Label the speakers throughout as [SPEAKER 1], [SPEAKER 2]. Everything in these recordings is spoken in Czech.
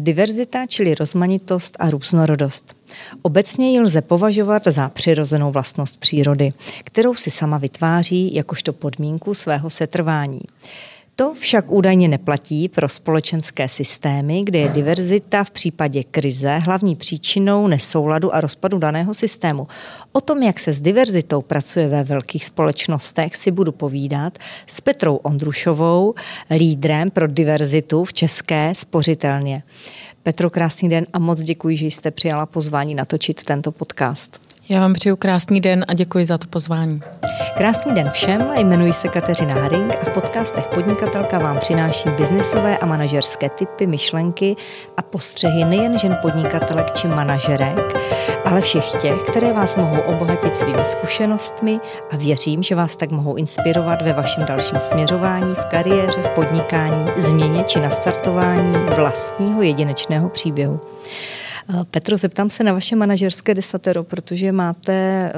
[SPEAKER 1] Diverzita, čili rozmanitost a různorodost. Obecně ji lze považovat za přirozenou vlastnost přírody, kterou si sama vytváří jakožto podmínku svého setrvání. To však údajně neplatí pro společenské systémy, kde je diverzita v případě krize hlavní příčinou nesouladu a rozpadu daného systému. O tom, jak se s diverzitou pracuje ve velkých společnostech, si budu povídat s Petrou Ondrušovou, lídrem pro diverzitu v České spořitelně. Petro, krásný den a moc děkuji, že jste přijala pozvání natočit tento podcast.
[SPEAKER 2] Já vám přeju krásný den a děkuji za to pozvání.
[SPEAKER 1] Krásný den všem, jmenuji se Kateřina Haring a v podcastech Podnikatelka vám přináším biznisové a manažerské typy, myšlenky a postřehy nejen žen podnikatelek či manažerek, ale všech těch, které vás mohou obohatit svými zkušenostmi a věřím, že vás tak mohou inspirovat ve vašem dalším směřování v kariéře, v podnikání, změně či nastartování vlastního jedinečného příběhu. Eh, Petro, zeptám se na vaše manažerské desatero, protože máte eh,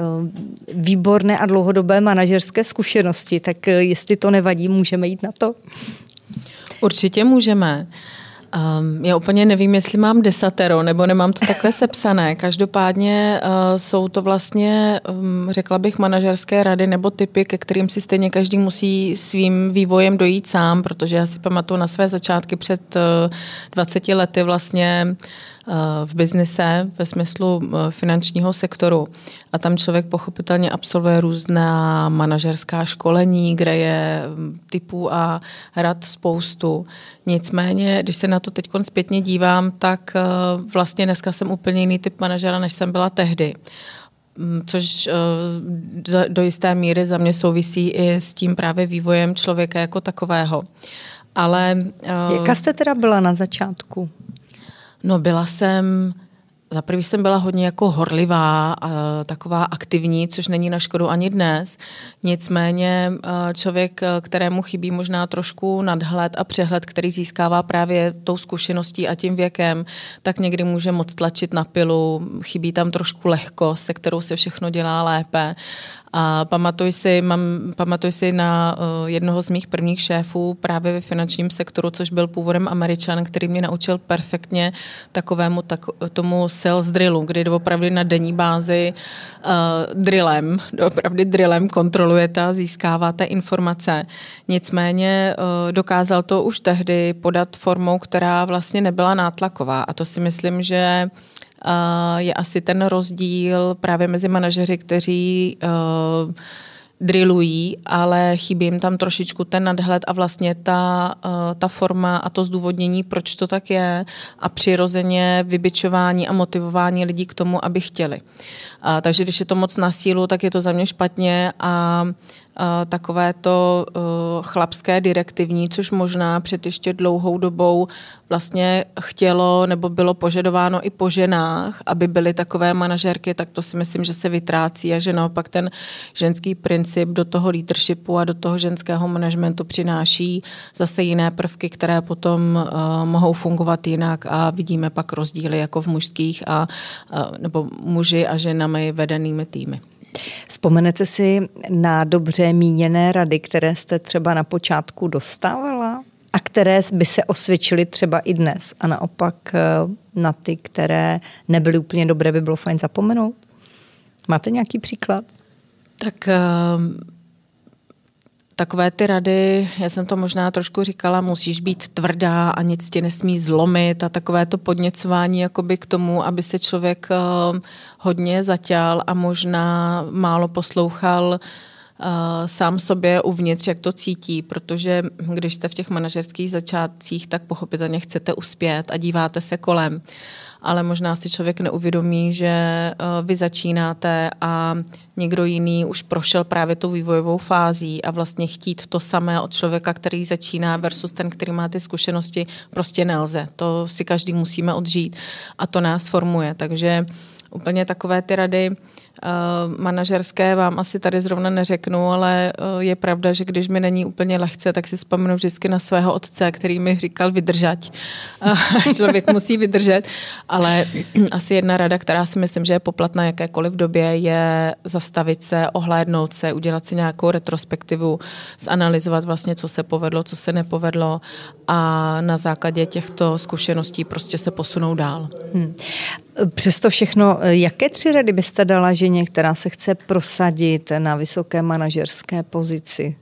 [SPEAKER 1] výborné a dlouhodobé manažerské zkušenosti, tak eh, jestli to nevadí, můžeme jít na to?
[SPEAKER 2] Určitě můžeme. Um, já úplně nevím, jestli mám desatero, nebo nemám to takhle sepsané. Každopádně uh, jsou to vlastně, um, řekla bych, manažerské rady nebo typy, ke kterým si stejně každý musí svým vývojem dojít sám, protože já si pamatuju na své začátky před uh, 20 lety vlastně v biznise ve smyslu eh, finančního sektoru. A tam člověk pochopitelně absolvuje různá manažerská školení, kde je mm, typů a rad spoustu. Nicméně, když se na to teď zpětně dívám, tak eh, vlastně dneska jsem úplně jiný typ manažera, než jsem byla tehdy mm, což do jisté míry za mě souvisí i s tím právě vývojem člověka jako takového. Ale...
[SPEAKER 1] Jaká jste teda byla na začátku?
[SPEAKER 2] No byla jsem za prvý jsem byla hodně jako horlivá, a taková aktivní, což není na škodu ani dnes. Nicméně člověk, kterému chybí možná trošku nadhled a přehled, který získává právě tou zkušeností a tím věkem, tak někdy může moc tlačit na pilu, chybí tam trošku lehkost, se kterou se všechno dělá lépe. A pamatuj si, mám, pamatuj si na uh, jednoho z mých prvních šéfů právě ve finančním sektoru, což byl původem američan, který mě naučil perfektně takovému tak, tomu sales drillu, kdy opravdu na denní bázi uh, drillem, opravdu drillem kontrolujete a získáváte informace. Nicméně uh, dokázal to už tehdy podat formou, která vlastně nebyla nátlaková a to si myslím, že je asi ten rozdíl právě mezi manažeři, kteří uh, drillují, ale chybí jim tam trošičku ten nadhled a vlastně ta, uh, ta forma a to zdůvodnění, proč to tak je a přirozeně vybičování a motivování lidí k tomu, aby chtěli. Uh, takže když je to moc na sílu, tak je to za mě špatně a takové to chlapské direktivní, což možná před ještě dlouhou dobou vlastně chtělo nebo bylo požadováno i po ženách, aby byly takové manažerky, tak to si myslím, že se vytrácí a že naopak ten ženský princip do toho leadershipu a do toho ženského managementu přináší zase jiné prvky, které potom uh, mohou fungovat jinak a vidíme pak rozdíly jako v mužských a, uh, nebo muži a ženami vedenými týmy.
[SPEAKER 1] Vzpomenete si na dobře míněné rady, které jste třeba na počátku dostávala a které by se osvědčily třeba i dnes a naopak eh, na ty, které nebyly úplně dobré, by bylo fajn zapomenout? Máte nějaký příklad?
[SPEAKER 2] Tak uh takové ty rady, já jsem to možná trošku říkala, musíš být tvrdá a nic tě nesmí zlomit a takové to podněcování jakoby k tomu, aby se člověk uh, hodně zatěl a možná málo poslouchal uh, sám sobě uvnitř, jak to cítí, protože když jste v těch manažerských začátcích, tak pochopitelně chcete uspět a díváte se kolem ale možná si člověk neuvědomí, že eh, vy začínáte a někdo jiný už prošel právě tou vývojovou fází a vlastně chtít to samé od člověka, který začíná versus ten, který má ty zkušenosti, prostě nelze. To si každý musíme odžít a to nás formuje. Takže úplně takové ty rady, manažerské vám asi tady zrovna neřeknu, ale je pravda, že když mi není úplně lehce, tak si vzpomenu vždycky na svého otce, který mi říkal vydržať. Člověk musí vydržet, ale asi jedna rada, která si myslím, že je poplatná jakékoliv době, je zastavit se, ohlédnout se, udělat si nějakou retrospektivu, zanalizovat vlastně, co se povedlo, co se nepovedlo a na základě těchto zkušeností prostě se posunou dál. Hmm.
[SPEAKER 1] Přesto všechno, jaké tři rady byste dala ženě, která se chce prosadit na vysoké manažerské pozici?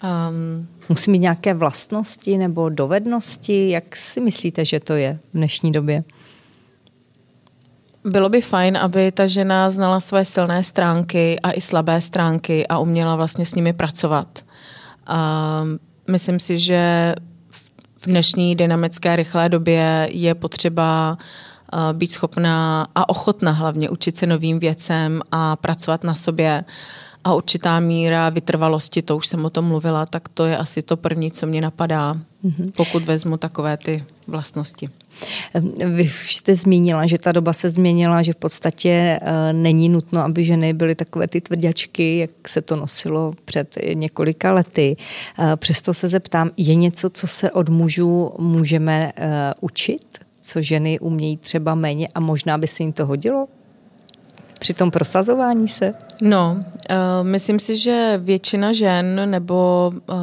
[SPEAKER 1] Um, Musí mít nějaké vlastnosti nebo dovednosti? Jak si myslíte, že to je v dnešní době?
[SPEAKER 2] Bylo by fajn, aby ta žena znala své silné stránky a i slabé stránky a uměla vlastně s nimi pracovat. Um, myslím si, že v dnešní dynamické rychlé době je potřeba uh, být schopná a ochotná hlavně učit se novým věcem a pracovat na sobě. A určitá míra vytrvalosti, to už jsem o tom mluvila, tak to je asi to první, co mě napadá, mm-hmm. pokud vezmu takové ty vlastnosti.
[SPEAKER 1] Vy už jste zmínila, že ta doba se změnila, že v podstatě eh, není nutno, aby ženy byly takové ty tvrděčky, jak se to nosilo před několika lety. Eh, přesto se zeptám, je něco, co se od mužů můžeme eh, učit? Co ženy umějí třeba méně a možná by se jim to hodilo? při tom prosazování se?
[SPEAKER 2] No, uh, myslím si, že většina žen nebo uh,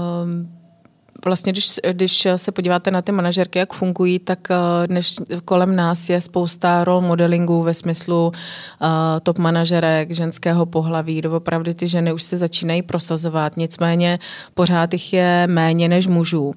[SPEAKER 2] vlastně, když, když se podíváte na ty manažerky, jak fungují, tak eh, dnes, kolem nás je spousta role modelingu ve smyslu uh, top manažerek ženského pohlaví. Doopravdy ty ženy už se začínají prosazovat, nicméně pořád jich je méně než mužů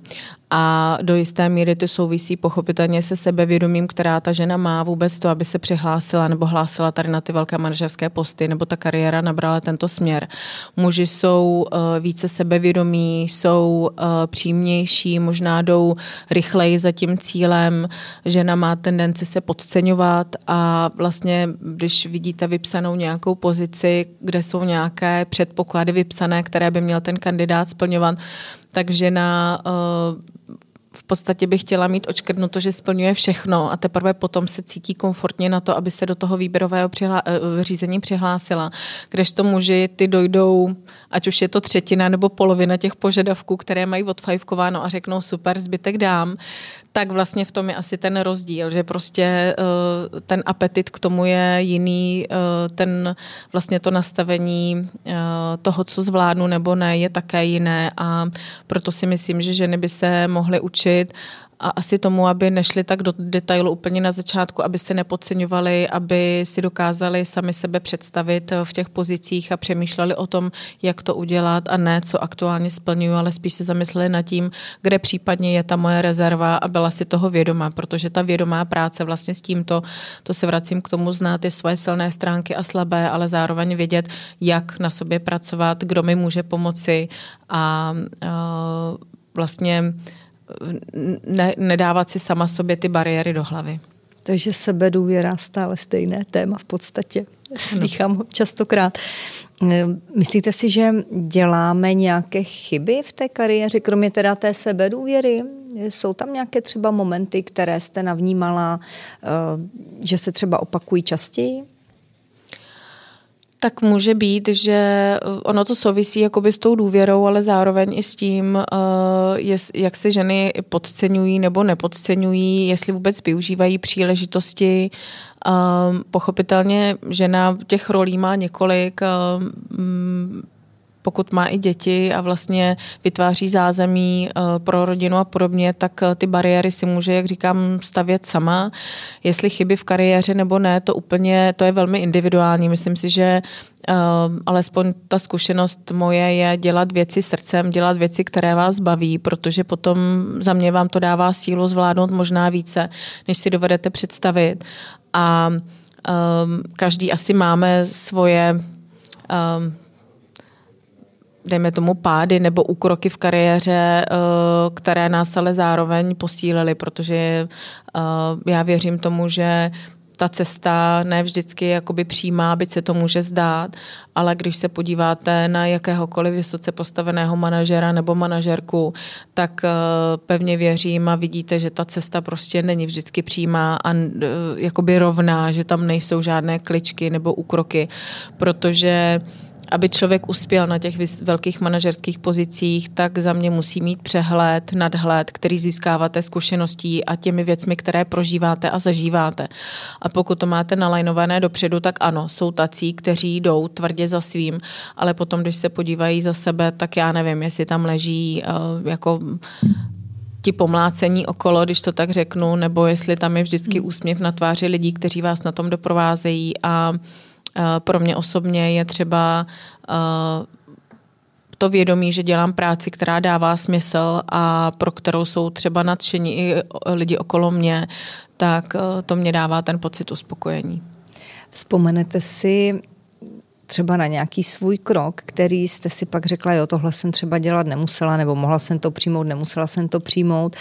[SPEAKER 2] a do jisté míry to souvisí pochopitelně se sebevědomím, která ta žena má vůbec to, aby se přihlásila nebo hlásila tady na ty velké manažerské posty, nebo ta kariéra nabrala tento směr. Muži jsou uh, více sebevědomí, jsou uh, přímější, možná jdou rychleji za tím cílem. Žena má tendenci se podceňovat a vlastně, když vidíte vypsanou nějakou pozici, kde jsou nějaké předpoklady vypsané, které by měl ten kandidát splňovat, tak žena uh, v podstatě bych chtěla mít očkrtnuto, že splňuje všechno a teprve potom se cítí komfortně na to, aby se do toho výběrového přihlá- eh, řízení přihlásila. to muži, ty dojdou, ať už je to třetina nebo polovina těch požadavků, které mají odfajfkováno a řeknou super, zbytek dám, tak vlastně v tom je asi ten rozdíl, že prostě uh, ten apetit k tomu je jiný, uh, ten vlastně to nastavení uh, toho, co zvládnu nebo ne, je také jiné a proto si myslím, že ženy by se mohly učit a asi tomu, aby nešli tak do detailu úplně na začátku, aby se nepodceňovali, aby si dokázali sami sebe představit v těch pozicích a přemýšleli o tom, jak to udělat a ne, co aktuálně splňuju, ale spíš se zamysleli nad tím, kde případně je ta moje rezerva a byla si toho vědomá, protože ta vědomá práce vlastně s tímto, to se vracím k tomu, znát ty svoje silné stránky a slabé, ale zároveň vědět, jak na sobě pracovat, kdo mi může pomoci a uh, vlastně ne, nedávat si sama sobě ty bariéry do hlavy.
[SPEAKER 1] Takže sebedůvěra stále stejné téma v podstatě. Slychám ho častokrát. Myslíte si, že děláme nějaké chyby v té kariéře, kromě teda té sebedůvěry? Jsou tam nějaké třeba momenty, které jste navnímala, eh, že se třeba opakují častěji?
[SPEAKER 2] Tak může být, že eh, ono to souvisí jakoby s tou důvěrou, ale zároveň i s tím, eh, jak se ženy podceňují nebo nepodceňují, jestli vůbec využívají příležitosti. Pochopitelně žena těch rolí má několik, pokud má i děti a vlastně vytváří zázemí eh, pro rodinu a podobně, tak eh, ty bariéry si může, jak říkám, stavět sama. Jestli chyby v kariéře nebo ne, to úplně, to je velmi individuální. Myslím si, že Uh, alespoň ta zkušenost moje je dělat věci srdcem, dělat věci, které vás baví, protože potom za mě vám to dává sílu zvládnout možná více, než si dovedete představit. A um, každý asi máme svoje um, dejme tomu pády nebo úkroky v kariéře, eh, které nás ale zároveň posílily, protože eh, já věřím tomu, že ta cesta ne vždycky jakoby přímá, byť se to může zdát, ale když se podíváte na jakéhokoliv vysoce postaveného manažera nebo manažerku, tak uh, pevně věřím a vidíte, že ta cesta prostě není vždycky přímá a jakoby rovná, že tam nejsou žádné kličky nebo úkroky, protože aby člověk uspěl na těch velkých manažerských pozicích, tak za mě musí mít přehled, nadhled, který získáváte zkušeností a těmi věcmi, které prožíváte a zažíváte. A pokud to máte nalajnované dopředu, tak ano, jsou tací, kteří jdou tvrdě za svým, ale potom, když se podívají za sebe, tak já nevím, jestli tam leží uh, jako ti pomlácení okolo, když to tak řeknu, nebo jestli tam je vždycky úsměv na tváři lidí, kteří vás na tom doprovázejí a Eh, pro mě osobně je třeba eh, to vědomí, že dělám práci, která dává smysl a pro kterou jsou třeba nadšení i lidi okolo mě, tak eh, to mě dává ten pocit uspokojení.
[SPEAKER 1] Vzpomenete si třeba na nějaký svůj krok, který jste si pak řekla, jo, tohle jsem třeba dělat nemusela, nebo mohla jsem to přijmout, nemusela jsem to přijmout,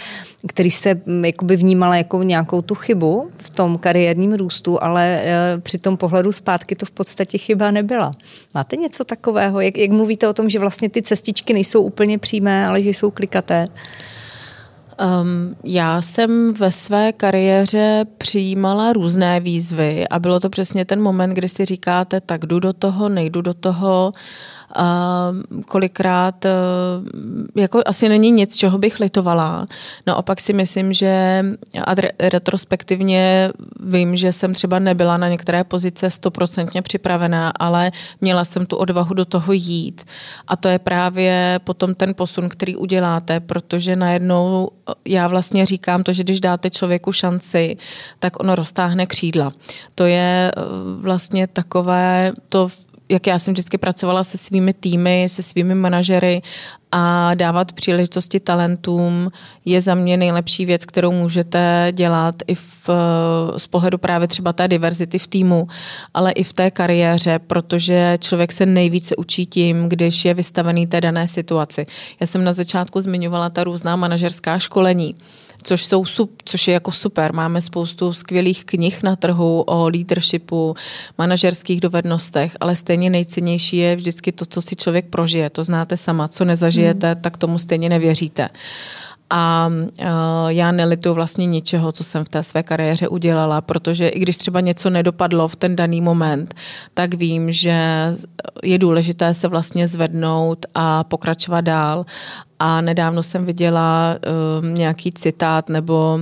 [SPEAKER 1] který jste mm, jakoby vnímala jako nějakou tu chybu v tom kariérním růstu, ale e, při tom pohledu zpátky to v podstatě chyba nebyla. Máte něco takového? Jak, jak mluvíte o tom, že vlastně ty cestičky nejsou úplně přímé, ale že jsou klikaté?
[SPEAKER 2] Um, já jsem ve své kariéře přijímala různé výzvy a bylo to přesně ten moment, kdy si říkáte, tak jdu do toho, nejdu do toho kolikrát eh, jako asi není nic, čeho bych litovala. Naopak si myslím, že retrospektivně vím, že jsem třeba nebyla na některé pozice stoprocentně připravená, ale měla jsem tu odvahu do toho jít. A to je právě potom ten posun, který uděláte, protože najednou eh, já vlastně říkám to, že když dáte člověku šanci, tak ono roztáhne křídla. To je eh, vlastně takové, to jak já jsem vždycky pracovala se svými týmy, se svými manažery a dávat příležitosti talentům je za mě nejlepší věc, kterou můžete dělat i v, z pohledu právě třeba té diverzity v týmu, ale i v té kariéře, protože člověk se nejvíce učí tím, když je vystavený té dané situaci. Já jsem na začátku zmiňovala ta různá manažerská školení což, jsou, což je jako super. Máme spoustu skvělých knih na trhu o leadershipu, manažerských dovednostech, ale stejně nejcennější je vždycky to, co si člověk prožije. To znáte sama. Co nezažijete, hmm. tak tomu stejně nevěříte. A uh, já nelituju vlastně ničeho, co jsem v té své kariéře udělala, protože i když třeba něco nedopadlo v ten daný moment, tak vím, že je důležité se vlastně zvednout a pokračovat dál. A nedávno jsem viděla uh, nějaký citát nebo,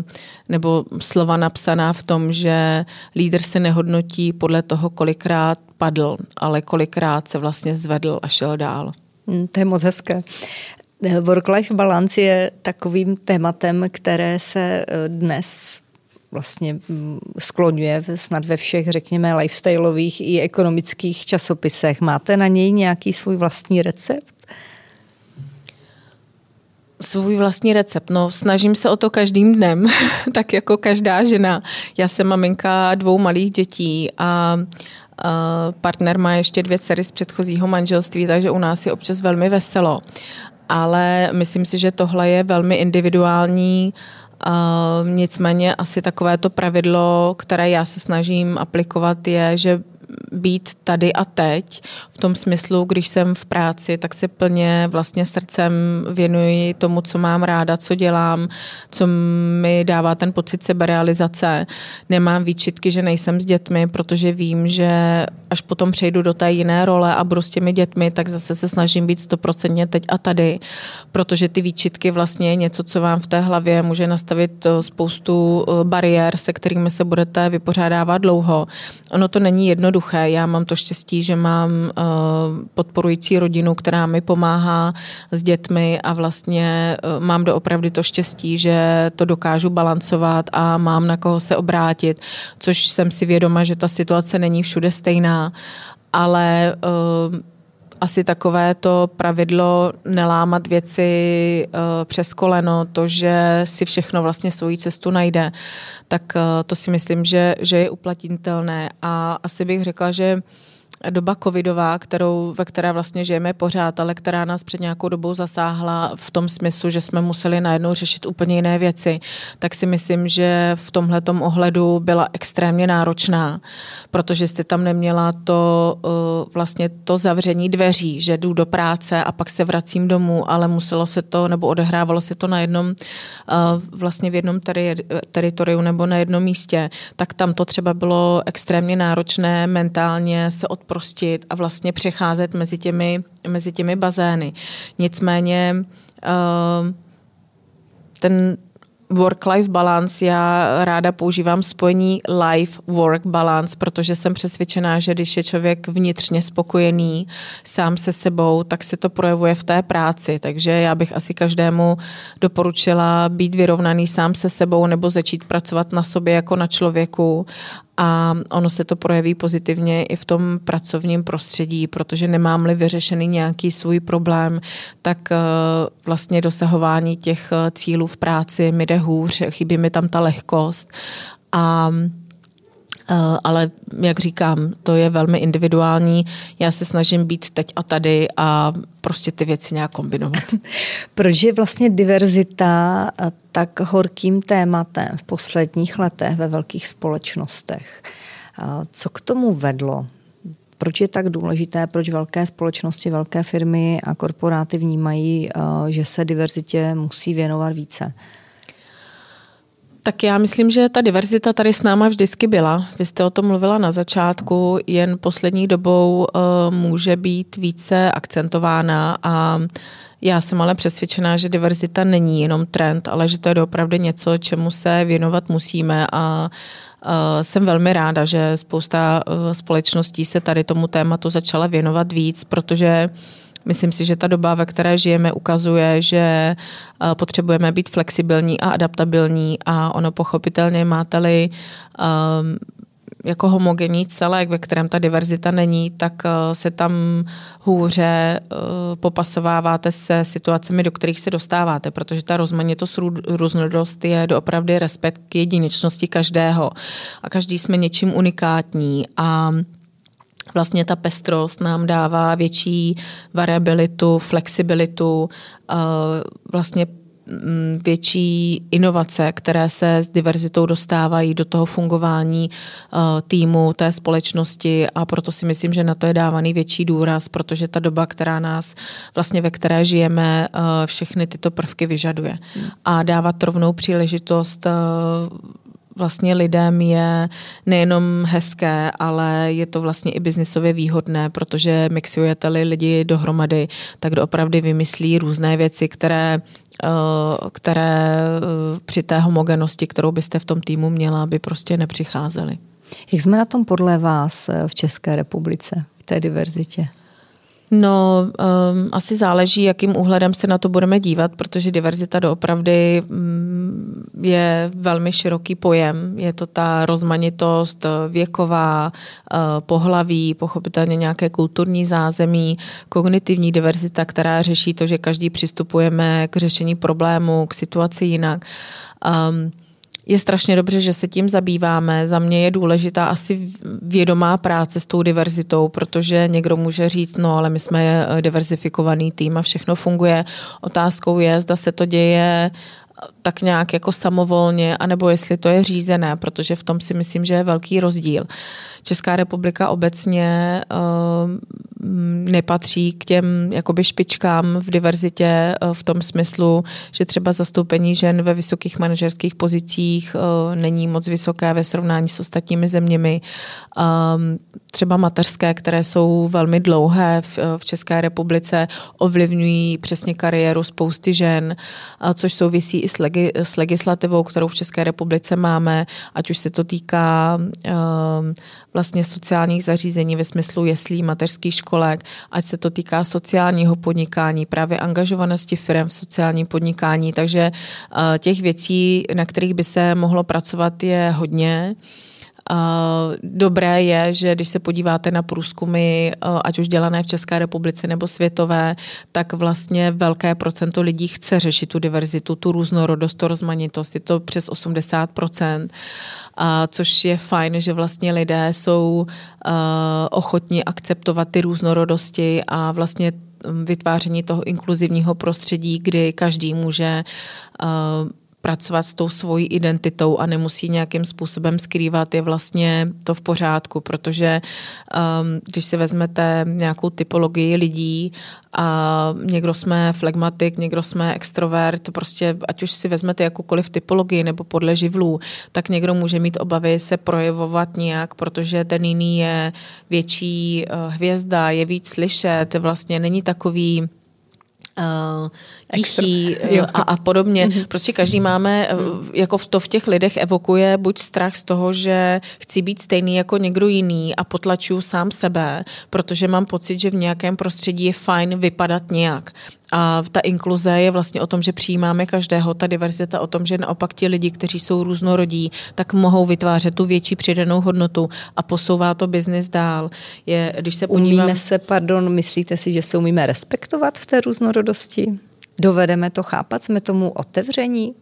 [SPEAKER 2] nebo slova napsaná v tom, že lídr se nehodnotí podle toho, kolikrát padl, ale kolikrát se vlastně zvedl a šel dál.
[SPEAKER 1] Hmm, to je moc hezké. Work-life balance je takovým tématem, které se eh, dnes vlastně mm, skloňuje snad ve všech, řekněme, lifestyleových i ekonomických časopisech. Máte na něj nějaký svůj vlastní recept?
[SPEAKER 2] Svůj vlastní recept. No, snažím se o to každým dnem, tak jako každá žena. Já jsem maminka dvou malých dětí a partner má ještě dvě dcery z předchozího manželství, takže u nás je občas velmi veselo ale myslím si, že tohle je velmi individuální. Nicméně asi takové to pravidlo, které já se snažím aplikovat, je, že být tady a teď. V tom smyslu, když jsem v práci, tak se plně vlastně srdcem věnuji tomu, co mám ráda, co dělám, co mi dává ten pocit seberealizace. Nemám výčitky, že nejsem s dětmi, protože vím, že až potom přejdu do té jiné role a budu s těmi dětmi, tak zase se snažím být stoprocentně teď a tady, protože ty výčitky vlastně je něco, co vám v té hlavě může nastavit eh, spoustu eh, bariér, se kterými se budete vypořádávat dlouho. Ono to není jednoduché. Já mám to štěstí, že mám eh, podporující rodinu, která mi pomáhá s dětmi a vlastně mám doopravdy to štěstí, že to dokážu balancovat a mám na koho se obrátit, což jsem si vědoma, že ta situace není všude stejná. Ale uh, asi takové to pravidlo nelámat věci uh, přes koleno, to, že si všechno vlastně svoji cestu najde, tak uh, to si myslím, že, že je uplatnitelné. A asi bych řekla, že doba covidová, kterou, ve které vlastně žijeme pořád, ale která nás před nějakou dobou zasáhla v tom smyslu, že jsme museli najednou řešit úplně jiné věci, tak si myslím, že v tomhle ohledu byla extrémně náročná, protože jste tam neměla to uh, vlastně to zavření dveří, že jdu do práce a pak se vracím domů, ale muselo se to, nebo odehrávalo se to na jednom, uh, vlastně v jednom teri- teritoriu nebo na jednom místě, tak tam to třeba bylo extrémně náročné mentálně se odprostit a vlastně přecházet mezi těmi, mezi těmi bazény. Nicméně uh, ten work-life balance, já ráda používám spojení life-work balance, protože jsem přesvědčená, že když je člověk vnitřně spokojený sám se sebou, tak se to projevuje v té práci. Takže já bych asi každému doporučila být vyrovnaný sám se sebou nebo začít pracovat na sobě jako na člověku a ono se to projeví pozitivně i v tom pracovním prostředí, protože nemám-li vyřešený nějaký svůj problém, tak eh, vlastně dosahování těch eh, cílů v práci mi jde hůř, chybí mi tam ta lehkost. A ale jak říkám, to je velmi individuální. Já se snažím být teď a tady a prostě ty věci nějak kombinovat.
[SPEAKER 1] Proč je vlastně diverzita eh, tak horkým tématem v posledních letech ve velkých společnostech? Eh, co k tomu vedlo? Proč je tak důležité, proč velké společnosti, velké firmy a korporáty vnímají, že se diverzitě musí věnovat více?
[SPEAKER 2] Tak já myslím, že ta diverzita tady s náma vždycky byla. Vy jste o tom mluvila na začátku, jen poslední dobou uh, může být více akcentována a já jsem ale přesvědčená, že diverzita není jenom trend, ale že to je opravdu něco, čemu se věnovat musíme a uh, jsem velmi ráda, že spousta uh, společností se tady tomu tématu začala věnovat víc, protože Myslím si, že ta doba, ve které žijeme, ukazuje, že eh, potřebujeme být flexibilní a adaptabilní a ono pochopitelně máte-li um, jako homogenní celek, ve kterém ta diverzita není, tak eh, se tam hůře popasováváte se situacemi, do kterých se dostáváte, protože ta rozmanitost, různorodost je doopravdy respekt k jedinečnosti každého. A každý jsme něčím unikátní a Vlastně ta pestrost nám dává větší variabilitu, flexibilitu, eh, vlastně mm, větší inovace, které se s diverzitou dostávají do toho fungování eh, týmu, té společnosti a proto si myslím, že na to je dávaný větší důraz, protože ta doba, která nás vlastně ve které žijeme, eh, všechny tyto prvky vyžaduje. Hmm. A dávat rovnou příležitost vlastně lidem je nejenom hezké, ale je to vlastně i biznisově výhodné, protože mixujete-li lidi dohromady, tak doopravdy vymyslí různé věci, které eh, které eh, při té homogenosti, kterou byste v tom týmu měla, by prostě nepřicházely.
[SPEAKER 1] Jak jsme na tom podle vás eh, v České republice, v té diverzitě?
[SPEAKER 2] No, um, asi záleží, jakým úhledem se na to budeme dívat, protože diverzita doopravdy um, je velmi široký pojem. Je to ta rozmanitost věková, uh, pohlaví, pochopitelně nějaké kulturní zázemí, kognitivní diverzita, která řeší to, že každý přistupujeme k řešení problému, k situaci jinak. Um, je strašně dobře, že se tím zabýváme. Za mě je důležitá asi vědomá práce s tou diverzitou, protože někdo může říct, no ale my jsme eh, diverzifikovaný tým a všechno funguje. Otázkou je, zda se to děje tak nějak jako samovolně, anebo jestli to je řízené, protože v tom si myslím, že je velký rozdíl. Česká republika obecně uh, nepatří k těm jakoby špičkám v diverzitě uh, v tom smyslu, že třeba zastoupení žen ve vysokých manažerských pozicích uh, není moc vysoké ve srovnání s ostatními zeměmi. Um, třeba mateřské, které jsou velmi dlouhé v, v České republice, ovlivňují přesně kariéru spousty žen, uh, což souvisí i s, legi, s legislativou, kterou v České republice máme, ať už se to týká uh, vlastně sociálních zařízení ve smyslu jeslí, mateřských školek, ať se to týká sociálního podnikání, právě angažovanosti firm v sociálním podnikání. Takže eh, těch věcí, na kterých by se mohlo pracovat, je hodně. Dobré je, že když se podíváte na průzkumy, eh, ať už dělané v České republice nebo světové, tak vlastně velké procento lidí chce řešit tu diverzitu, tu různorodost, tu rozmanitost. Je to přes 80%. a což je fajn, že vlastně lidé jsou uh, ochotní akceptovat ty různorodosti a vlastně vytváření toho inkluzivního prostředí, kdy každý může uh, pracovat s tou svojí identitou a nemusí nějakým způsobem skrývat, je vlastně to v pořádku, protože um, když si vezmete nějakou typologii lidí a někdo jsme flegmatik, někdo jsme extrovert, prostě ať už si vezmete jakoukoliv typologii nebo podle živlů, tak někdo může mít obavy se projevovat nějak, protože ten jiný je větší uh, hvězda, je víc slyšet, vlastně není takový uh, tichý a, a podobně. Mm-hmm. Prostě každý máme, uh, jako v to v těch lidech evokuje buď strach z toho, že chci být stejný jako někdo jiný a potlačuju sám sebe, protože mám pocit, že v nějakém prostředí je fajn vypadat nějak. A ta inkluze je vlastně o tom, že přijímáme každého, ta diverzita o tom, že naopak ti lidi, kteří jsou různorodí, tak mohou vytvářet tu větší přidanou hodnotu a posouvá to biznis dál. Je, když se podívám...
[SPEAKER 1] Se, pardon, myslíte si, že se umíme respektovat v té různorodosti? Dovedeme to chápat? Jsme tomu otevření?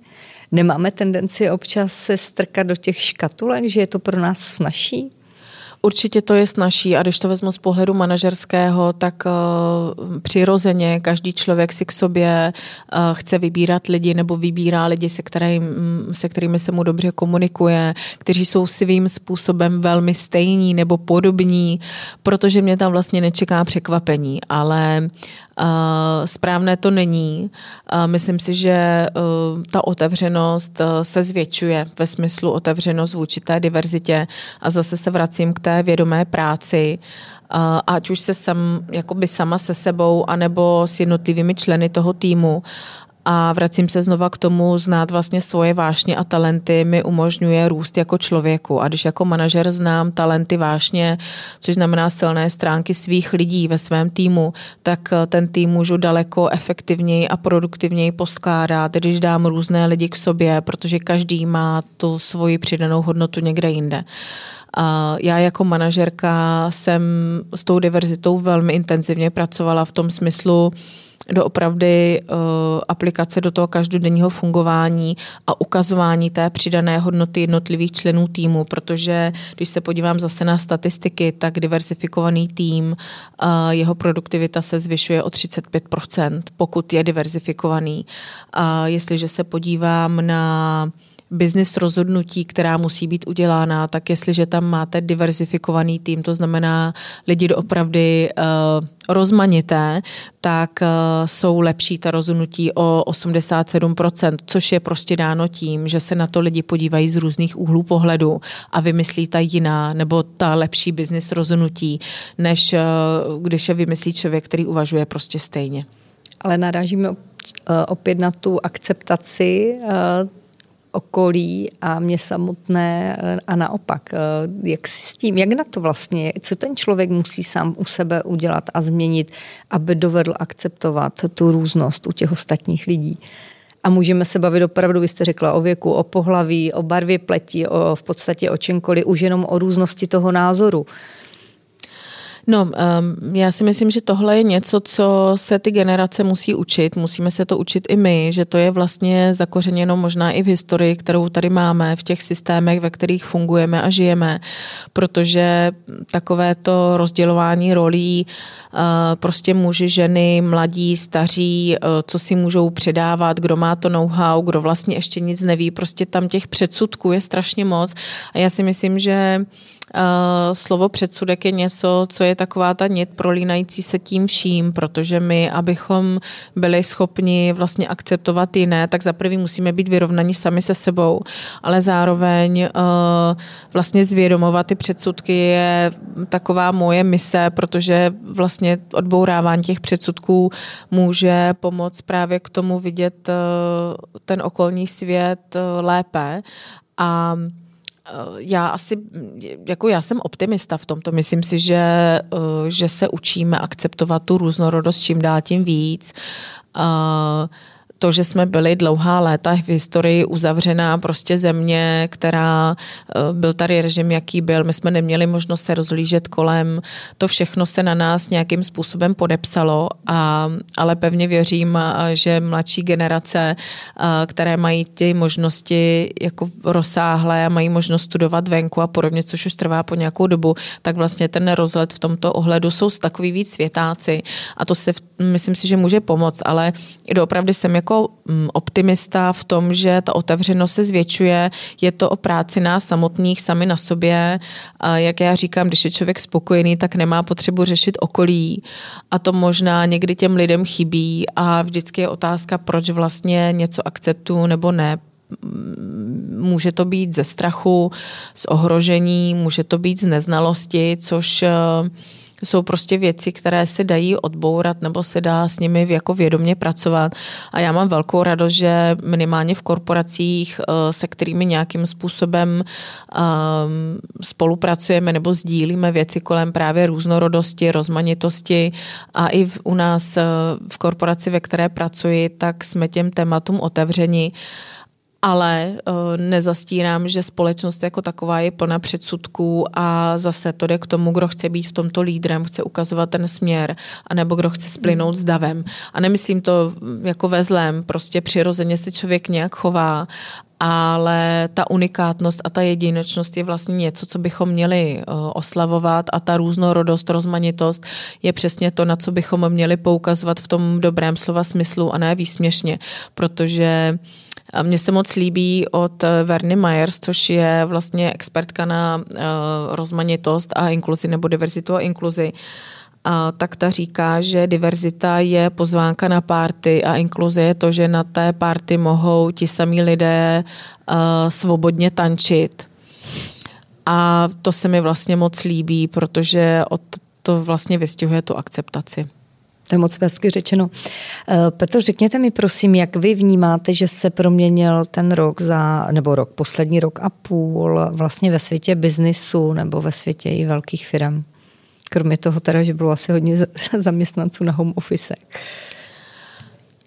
[SPEAKER 1] Nemáme tendenci občas se strkat do těch škatulek, že je to pro nás snažší?
[SPEAKER 2] Určitě to je snažší a když to vezmu z pohledu manažerského, tak uh, přirozeně každý člověk si k sobě uh, chce vybírat lidi nebo vybírá lidi, se, kterým, se kterými se mu dobře komunikuje, kteří jsou svým způsobem velmi stejní nebo podobní, protože mě tam vlastně nečeká překvapení, ale správné to není. Myslím si, že uh, ta otevřenost se zvětšuje ve smyslu otevřenost vůči té diverzitě. A zase se vracím k té vědomé práci, ať už se sam, sama se sebou, anebo s jednotlivými členy toho týmu a vracím se znova k tomu, znát vlastně svoje vášně a talenty mi umožňuje růst jako člověku. A když jako manažer znám talenty vášně, což znamená silné stránky svých lidí ve svém týmu, tak eh, ten tým můžu daleko efektivněji a produktivněji poskládat, když dám různé lidi k sobě, protože každý má tu svoji přidanou hodnotu někde jinde. A já jako manažerka jsem s tou diverzitou velmi intenzivně pracovala v tom smyslu, doopravdy uh, aplikace do toho každodenního fungování a ukazování té přidané hodnoty jednotlivých členů týmu, protože když se podívám zase na statistiky, tak diversifikovaný tým, uh, jeho produktivita se zvyšuje o 35%, pokud je diversifikovaný. A jestliže se podívám na business rozhodnutí, která musí být udělána, tak jestliže tam máte diverzifikovaný tým, to znamená lidi doopravdy uh, rozmanité, tak uh, jsou lepší ta rozhodnutí o 87%, což je prostě dáno tím, že se na to lidi podívají z různých úhlů pohledu a vymyslí ta jiná nebo ta lepší business rozhodnutí, než uh, když je vymyslí člověk, který uvažuje prostě stejně.
[SPEAKER 1] Ale narážíme opět na tu akceptaci okolí a mě samotné eh, a naopak. Eh, jak si s tím, jak na to vlastně, co ten člověk musí sám u sebe udělat a změnit, aby dovedl akceptovat tu různost u těch ostatních lidí? A můžeme se bavit opravdu, vy jste řekla o věku, o pohlaví, o barvě pleti, o v podstatě o čemkoliv, už jenom o různosti toho názoru.
[SPEAKER 2] No, um, já si myslím, že tohle je něco, co se ty generace musí učit. Musíme se to učit i my, že to je vlastně zakořeněno možná i v historii, kterou tady máme, v těch systémech, ve kterých fungujeme a žijeme, protože takové to rozdělování rolí uh, prostě muži, ženy, mladí, staří, uh, co si můžou předávat, kdo má to know-how, kdo vlastně ještě nic neví, prostě tam těch předsudků je strašně moc. A já si myslím, že slovo předsudek je něco, co je taková ta nit prolínající se tím vším, protože my, abychom byli schopni vlastně akceptovat jiné, tak za prvý musíme být vyrovnaní sami se sebou, ale zároveň uh, vlastně zvědomovat ty předsudky je taková moje mise, protože vlastně odbourávání těch předsudků může pomoct právě k tomu vidět uh, ten okolní svět lépe. A Eh, já asi, jako já jsem optimista v tomto. Myslím si, že, eh, že se učíme akceptovat tu různorodost čím dál tím víc. Uh, to, že jsme byli dlouhá léta v historii uzavřená prostě země, která eh, byl tady režim, jaký byl, my jsme neměli možnost se rozlížet kolem, to všechno se na nás nějakým způsobem podepsalo, a, ale pevně věřím, že mladší generace, které mají ty možnosti jako rozsáhlé a mají možnost studovat venku a podobně, což už trvá po nějakou dobu, tak vlastně ten rozhled v tomto ohledu jsou takový víc světáci. A to se, myslím si, že může pomoct, ale opravdu jsem jako mm, optimista v tom, že ta otevřenost se zvětšuje, je to o práci nás samotných sami na sobě. A jak já říkám, když je člověk spokojený, tak nemá potřebu řešit okolí. A to možná někdy těm lidem chybí. A vždycky je otázka, proč vlastně něco akceptuju nebo ne. Může to být ze strachu, z ohrožení, může to být z neznalosti, což eh, jsou prostě věci, které se dají odbourat nebo se dá s nimi jako vědomě pracovat. A já mám velkou radost, že minimálně v korporacích, eh, se kterými nějakým způsobem ehm, spolupracujeme nebo sdílíme věci kolem právě různorodosti, rozmanitosti a i u nás eh, v korporaci, ve které pracuji, tak jsme těm tématům otevřeni ale uh, nezastírám, že společnost jako taková je plná předsudků a zase to jde k tomu, kdo chce být v tomto lídrem, chce ukazovat ten směr, anebo kdo chce splynout s davem. A nemyslím to jako ve zlém, prostě přirozeně se člověk nějak chová ale ta unikátnost a ta jedinečnost je vlastně něco, co bychom měli oslavovat a ta různorodost, rozmanitost je přesně to, na co bychom měli poukazovat v tom dobrém slova smyslu a ne výsměšně, protože mně se moc líbí od Verny Myers, což je vlastně expertka na uh, rozmanitost a inkluzi nebo diverzitu a inkluzi. A tak ta říká, že diverzita je pozvánka na párty a inkluze je to, že na té párty mohou ti samí lidé uh, svobodně tančit. A to se mi vlastně moc líbí, protože od to vlastně vystihuje tu akceptaci.
[SPEAKER 1] To je moc hezky řečeno. Eh, Petr, řekněte mi prosím, jak vy vnímáte, že se proměnil ten rok za, nebo rok, poslední rok a půl vlastně ve světě biznisu nebo ve světě i velkých firm? Kromě toho teda, že bylo asi hodně zaměstnanců na home office.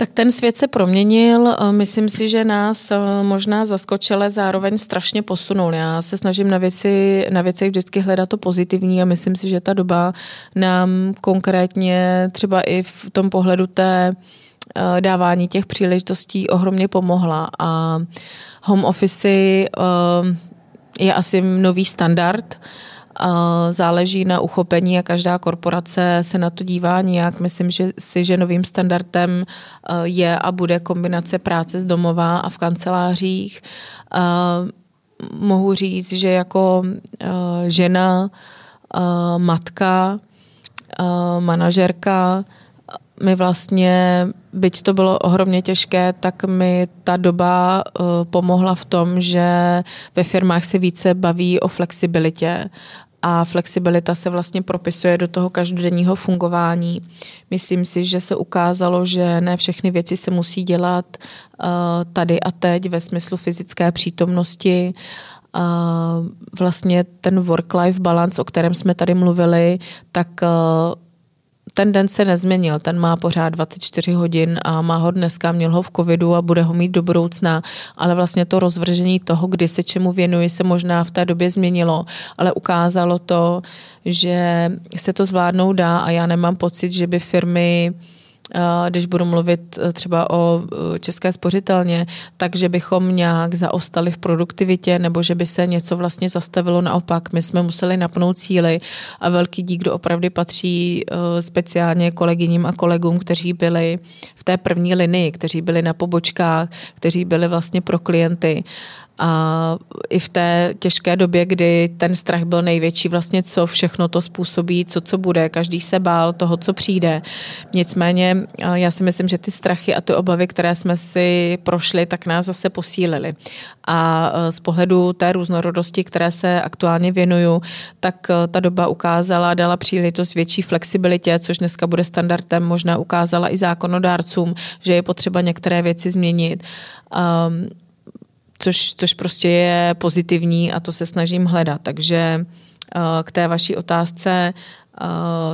[SPEAKER 2] Tak ten svět se proměnil, myslím si, že nás eh, možná zaskočile zároveň strašně posunul. Já se snažím na, věci, na věcech vždycky hledat to pozitivní a myslím si, že ta doba nám konkrétně třeba i v tom pohledu té eh, dávání těch příležitostí ohromně pomohla. A home office eh, je asi nový standard, záleží na uchopení a každá korporace se na to dívá nějak. Myslím že si, že novým standardem eh, je a bude kombinace práce z domova a v kancelářích. Eh, mohu říct, že jako eh, žena, matka, manažerka, mi vlastně, byť to bylo ohromně těžké, tak mi ta doba uh, pomohla v tom, že ve firmách se více baví o flexibilitě a flexibilita se vlastně propisuje do toho každodenního fungování. Myslím si, že se ukázalo, že ne všechny věci se musí dělat uh, tady a teď ve smyslu fyzické přítomnosti. Uh, vlastně ten work-life balance, o kterém jsme tady mluvili, tak ten den se nezměnil, ten má pořád 24 hodin a má ho dneska, měl ho v covidu a bude ho mít do budoucna, ale vlastně to rozvržení toho, kdy se čemu věnuji, se možná v té době změnilo, ale ukázalo to, že se to zvládnout dá a já nemám pocit, že by firmy když budu mluvit e, třeba o e, české spořitelně, takže bychom nějak zaostali v produktivitě nebo že by se něco vlastně zastavilo. Naopak, my jsme museli napnout cíly a velký dík do opravdu patří speciálně kolegyním a kolegům, kteří byli v té první linii, kteří byli na pobočkách, kteří byli vlastně pro klienty a i v té těžké době, kdy ten strach byl největší, vlastně co všechno to způsobí, co co bude, každý se bál toho, co přijde. Nicméně já si myslím, že ty strachy a ty obavy, které jsme si prošli, tak nás zase posílily. A z pohledu té různorodosti, které se aktuálně věnuju, tak ta doba ukázala, dala příležitost větší flexibilitě, což dneska bude standardem, možná ukázala i zákonodárcům, že je potřeba některé věci změnit. Um, což, což prostě je pozitivní a to se snažím hledat. Takže k té vaší otázce,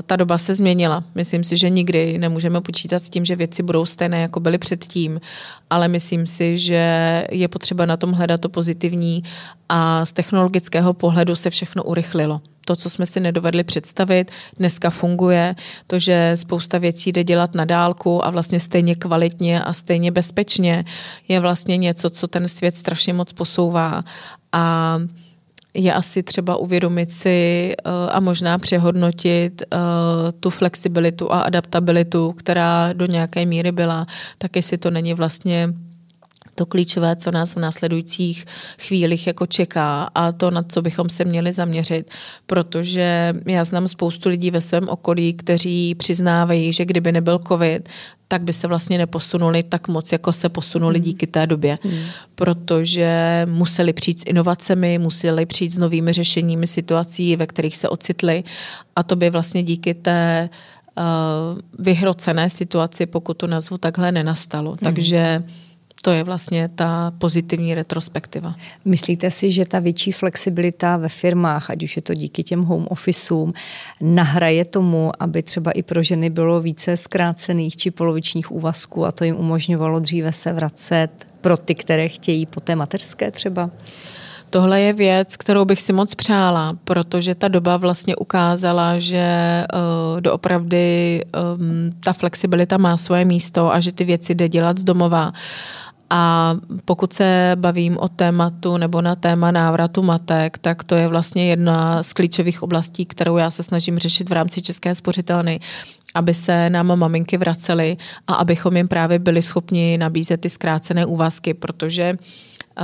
[SPEAKER 2] ta doba se změnila. Myslím si, že nikdy nemůžeme počítat s tím, že věci budou stejné, jako byly předtím, ale myslím si, že je potřeba na tom hledat to pozitivní a z technologického pohledu se všechno urychlilo to, co jsme si nedovedli představit, dneska funguje. To, že spousta věcí jde dělat na dálku a vlastně stejně kvalitně a stejně bezpečně, je vlastně něco, co ten svět strašně moc posouvá. A je asi třeba uvědomit si eh, a možná přehodnotit eh, tu flexibilitu a adaptabilitu, která do nějaké míry byla, tak jestli to není vlastně to klíčové, co nás v následujících chvílích jako čeká a to, na co bychom se měli zaměřit, protože já znám spoustu lidí ve svém okolí, kteří přiznávají, že kdyby nebyl covid, tak by se vlastně neposunuli tak moc, jako se posunuli hmm. díky té době, hmm. protože museli přijít s inovacemi, museli přijít s novými řešeními situací, ve kterých se ocitli a to by vlastně díky té uh, vyhrocené situaci, pokud to nazvu takhle, nenastalo. Hmm. Takže to je vlastně ta pozitivní retrospektiva.
[SPEAKER 1] Myslíte si, že ta větší flexibilita ve firmách, ať už je to díky těm home officeům, nahraje tomu, aby třeba i pro ženy bylo více zkrácených či polovičních úvazků a to jim umožňovalo dříve se vracet pro ty, které chtějí po té mateřské třeba?
[SPEAKER 2] Tohle je věc, kterou bych si moc přála, protože ta doba vlastně ukázala, že uh, doopravdy um, ta flexibilita má svoje místo a že ty věci jde dělat z domova. A pokud se bavím o tématu nebo na téma návratu matek, tak to je vlastně jedna z klíčových oblastí, kterou já se snažím řešit v rámci České spořitelny, aby se nám maminky vracely a abychom jim právě byli schopni nabízet ty zkrácené úvazky, protože eh,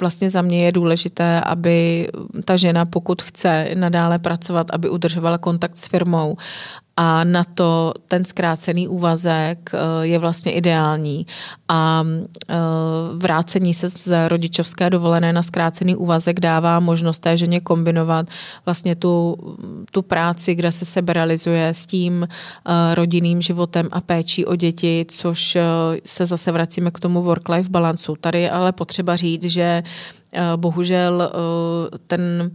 [SPEAKER 2] vlastně za mě je důležité, aby ta žena, pokud chce nadále pracovat, aby udržovala kontakt s firmou a na to ten zkrácený úvazek eh, je vlastně ideální. A eh, vrácení se z rodičovské dovolené na zkrácený úvazek dává možnost té ženě kombinovat vlastně tu, tu práci, kde se sebe realizuje s tím eh, rodinným životem a péčí o děti, což se zase vracíme k tomu work-life balancu. Tady je ale potřeba říct, že bohužel ten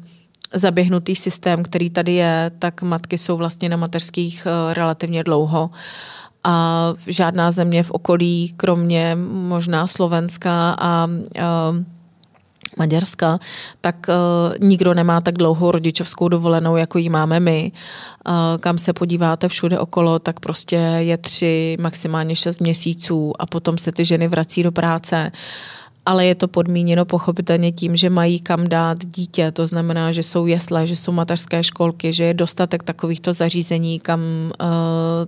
[SPEAKER 2] zaběhnutý systém, který tady je, tak matky jsou vlastně na mateřských eh, relativně dlouho a žádná země v okolí, kromě možná Slovenska a, a Maďarska, tak uh, nikdo nemá tak dlouhou rodičovskou dovolenou, jako ji máme my. Uh, kam se podíváte všude okolo, tak prostě je tři, maximálně šest měsíců a potom se ty ženy vrací do práce. Uh, ale je to podmíněno pochopitelně tím, že mají kam dát dítě. To znamená, že jsou jesle, že jsou mateřské školky, že je dostatek takovýchto zařízení, kam uh,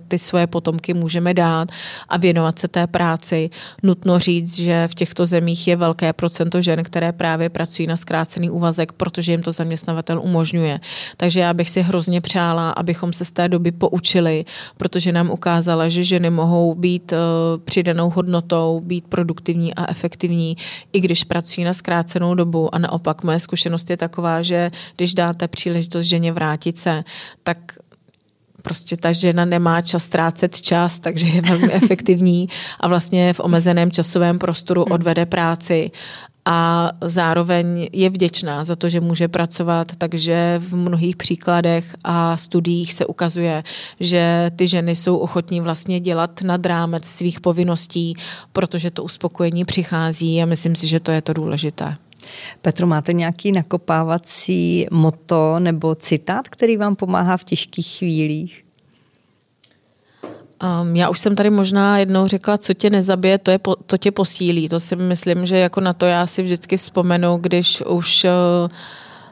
[SPEAKER 2] ty svoje potomky můžeme dát a věnovat se té práci. Nutno říct, že v těchto zemích je velké procento žen, které právě pracují na zkrácený úvazek, protože jim to zaměstnavatel umožňuje. Takže já bych si hrozně přála, abychom se z té doby poučili, protože nám ukázala, že ženy mohou být uh, přidanou hodnotou, být produktivní a efektivní i když pracují na zkrácenou dobu. A naopak moje zkušenost je taková, že když dáte příležitost ženě vrátit se, tak prostě ta žena nemá čas ztrácet čas, takže je velmi efektivní a vlastně v omezeném časovém prostoru hmm. odvede práci a zároveň je vděčná za to, že může pracovat, takže v mnohých příkladech a studiích se ukazuje, že ty ženy jsou ochotní vlastně dělat nad rámec svých povinností, protože to uspokojení přichází a myslím si, že to je to důležité.
[SPEAKER 1] Petro, máte nějaký nakopávací moto nebo citát, který vám pomáhá v těžkých chvílích?
[SPEAKER 2] Um, já už jsem tady možná jednou řekla, co tě nezabije, to, je po, to tě posílí. To si myslím, že jako na to já si vždycky vzpomenu, když už uh,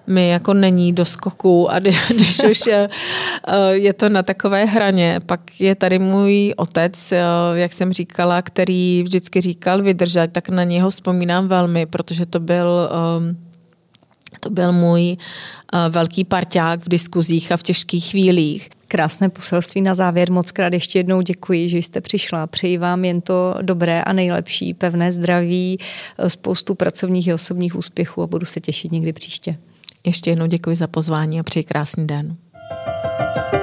[SPEAKER 2] mi jako není do skoku a když už je, uh, je to na takové hraně. Pak je tady můj otec, jak jsem říkala, který vždycky říkal vydržet, tak na něho vzpomínám velmi, protože to byl... Um, to byl můj velký parťák v diskuzích a v těžkých chvílích.
[SPEAKER 1] Krásné poselství na závěr. Moc krát ještě jednou děkuji, že jste přišla. Přeji vám jen to dobré a nejlepší, pevné zdraví, spoustu pracovních i osobních úspěchů a budu se těšit někdy příště.
[SPEAKER 2] Ještě jednou děkuji za pozvání a přeji krásný den. thank you